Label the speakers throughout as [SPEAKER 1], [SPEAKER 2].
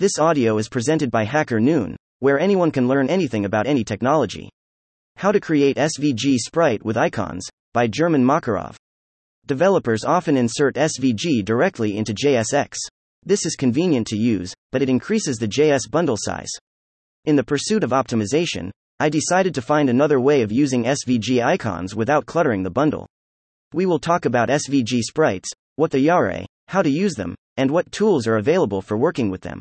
[SPEAKER 1] This audio is presented by HackerNoon, where anyone can learn anything about any technology. How to create SVG sprite with icons, by German Makarov. Developers often insert SVG directly into JSX. This is convenient to use, but it increases the JS bundle size. In the pursuit of optimization, I decided to find another way of using SVG icons without cluttering the bundle. We will talk about SVG sprites, what they are, how to use them, and what tools are available for working with them.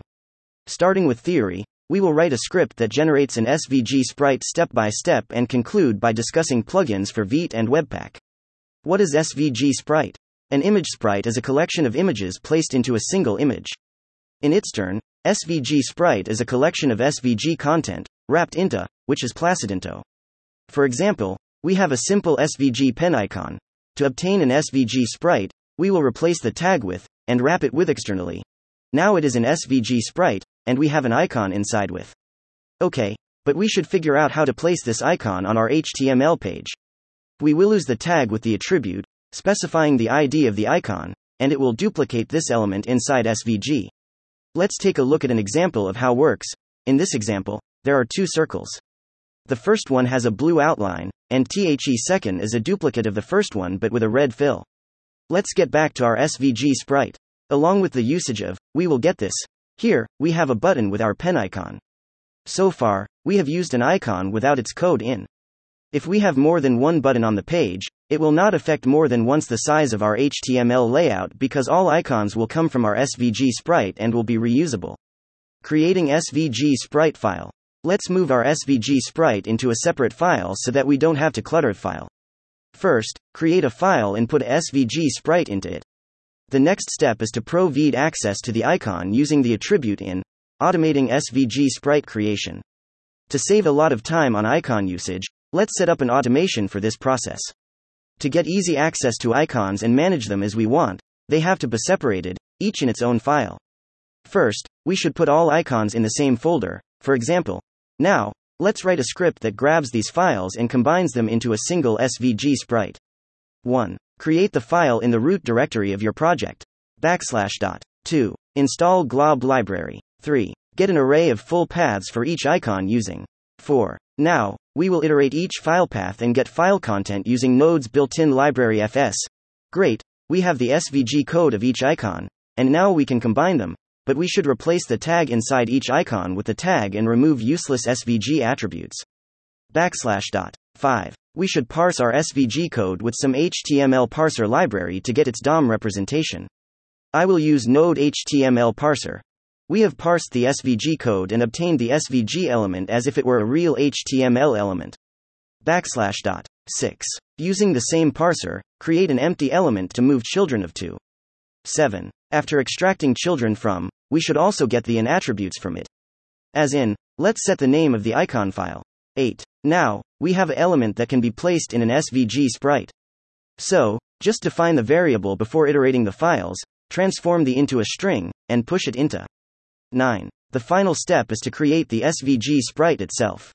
[SPEAKER 1] Starting with theory, we will write a script that generates an SVG sprite step by step and conclude by discussing plugins for Vite and Webpack. What is SVG sprite? An image sprite is a collection of images placed into a single image. In its turn, SVG sprite is a collection of SVG content, wrapped into, which is Placidinto. For example, we have a simple SVG pen icon. To obtain an SVG sprite, we will replace the tag with, and wrap it with externally. Now it is an SVG sprite, and we have an icon inside with. Okay, but we should figure out how to place this icon on our HTML page. We will use the tag with the attribute, specifying the ID of the icon, and it will duplicate this element inside SVG. Let's take a look at an example of how works. In this example, there are two circles. The first one has a blue outline, and THE second is a duplicate of the first one but with a red fill. Let's get back to our SVG sprite. Along with the usage of, we will get this. Here, we have a button with our pen icon. So far, we have used an icon without its code in. If we have more than one button on the page, it will not affect more than once the size of our HTML layout because all icons will come from our SVG sprite and will be reusable. Creating SVG sprite file. Let's move our SVG sprite into a separate file so that we don't have to clutter the file. First, create a file and put SVG sprite into it. The next step is to provide access to the icon using the attribute in automating SVG sprite creation. To save a lot of time on icon usage, let's set up an automation for this process. To get easy access to icons and manage them as we want, they have to be separated, each in its own file. First, we should put all icons in the same folder, for example. Now, let's write a script that grabs these files and combines them into a single SVG sprite. 1. Create the file in the root directory of your project. Backslash dot. 2. Install glob library. 3. Get an array of full paths for each icon using 4. Now, we will iterate each file path and get file content using Node's built-in library fs. Great, we have the SVG code of each icon, and now we can combine them, but we should replace the tag inside each icon with the tag and remove useless SVG attributes. Backslash dot. 5. We should parse our SVG code with some HTML parser library to get its DOM representation. I will use Node HTML parser. We have parsed the SVG code and obtained the SVG element as if it were a real HTML element. Backslash dot. 6. Using the same parser, create an empty element to move children of 2. 7. After extracting children from, we should also get the in attributes from it. As in, let's set the name of the icon file. 8. Now, we have an element that can be placed in an SVG sprite. So, just define the variable before iterating the files, transform the into a string, and push it into 9. The final step is to create the SVG sprite itself.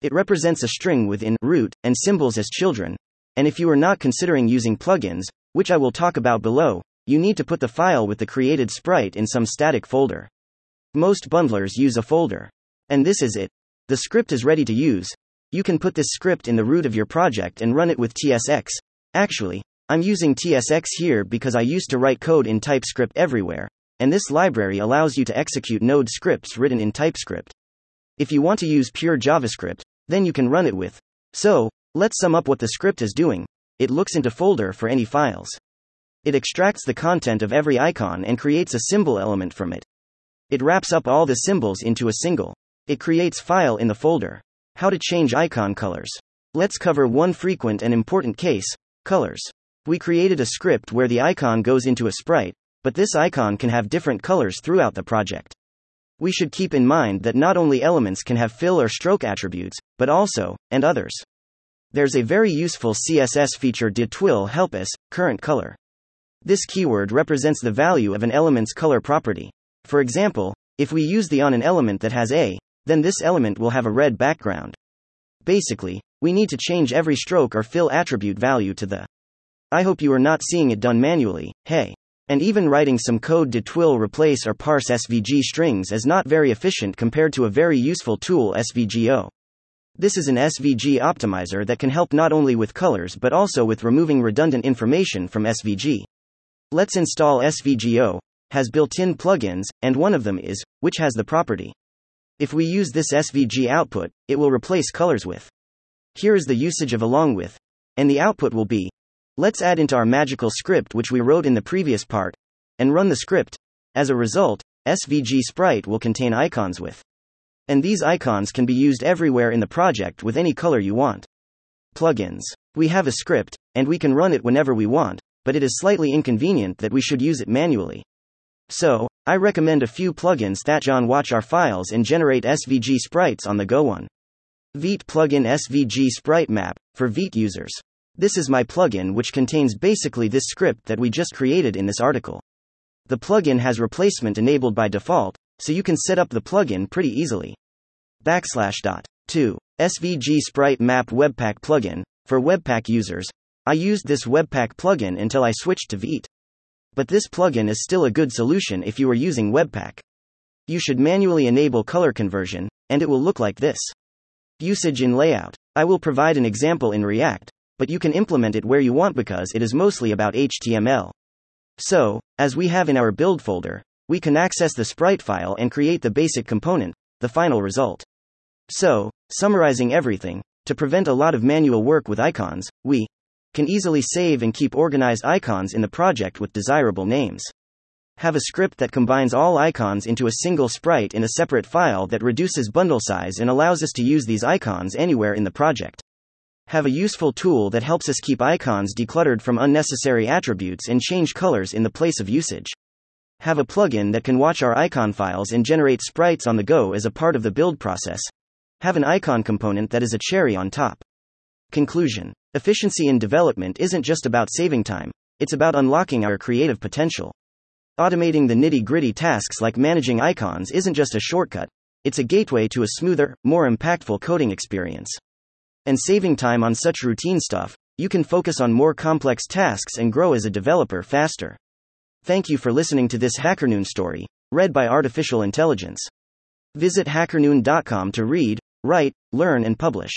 [SPEAKER 1] It represents a string within root and symbols as children, and if you are not considering using plugins, which I will talk about below, you need to put the file with the created sprite in some static folder. Most bundlers use a folder. And this is it. The script is ready to use. You can put this script in the root of your project and run it with TSX. Actually, I'm using TSX here because I used to write code in TypeScript everywhere, and this library allows you to execute Node scripts written in TypeScript. If you want to use pure JavaScript, then you can run it with. So, let's sum up what the script is doing. It looks into folder for any files. It extracts the content of every icon and creates a symbol element from it. It wraps up all the symbols into a single. It creates file in the folder. How to change icon colors. Let's cover one frequent and important case colors. We created a script where the icon goes into a sprite, but this icon can have different colors throughout the project. We should keep in mind that not only elements can have fill or stroke attributes, but also, and others. There's a very useful CSS feature did twill help us, current color. This keyword represents the value of an element's color property. For example, if we use the on an element that has a, then this element will have a red background. Basically, we need to change every stroke or fill attribute value to the. I hope you are not seeing it done manually, hey. And even writing some code to twill replace or parse SVG strings is not very efficient compared to a very useful tool SVGO. This is an SVG optimizer that can help not only with colors but also with removing redundant information from SVG. Let's install SVGO, has built-in plugins, and one of them is, which has the property. If we use this SVG output, it will replace colors with. Here is the usage of along with, and the output will be. Let's add into our magical script which we wrote in the previous part, and run the script. As a result, SVG Sprite will contain icons with. And these icons can be used everywhere in the project with any color you want. Plugins. We have a script, and we can run it whenever we want, but it is slightly inconvenient that we should use it manually. So, I recommend a few plugins that John watch our files and generate SVG sprites on the go one. Vite plugin SVG sprite map for Vite users. This is my plugin which contains basically this script that we just created in this article. The plugin has replacement enabled by default, so you can set up the plugin pretty easily. Backslash dot 2. SVG Sprite Map Webpack plugin for Webpack users. I used this Webpack plugin until I switched to Vite. But this plugin is still a good solution if you are using Webpack. You should manually enable color conversion, and it will look like this. Usage in layout. I will provide an example in React, but you can implement it where you want because it is mostly about HTML. So, as we have in our build folder, we can access the sprite file and create the basic component, the final result. So, summarizing everything, to prevent a lot of manual work with icons, we can easily save and keep organized icons in the project with desirable names. Have a script that combines all icons into a single sprite in a separate file that reduces bundle size and allows us to use these icons anywhere in the project. Have a useful tool that helps us keep icons decluttered from unnecessary attributes and change colors in the place of usage. Have a plugin that can watch our icon files and generate sprites on the go as a part of the build process. Have an icon component that is a cherry on top. Conclusion Efficiency in development isn't just about saving time, it's about unlocking our creative potential. Automating the nitty gritty tasks like managing icons isn't just a shortcut, it's a gateway to a smoother, more impactful coding experience. And saving time on such routine stuff, you can focus on more complex tasks and grow as a developer faster. Thank you for listening to this HackerNoon story, read by Artificial Intelligence. Visit hackerNoon.com to read, write, learn, and publish.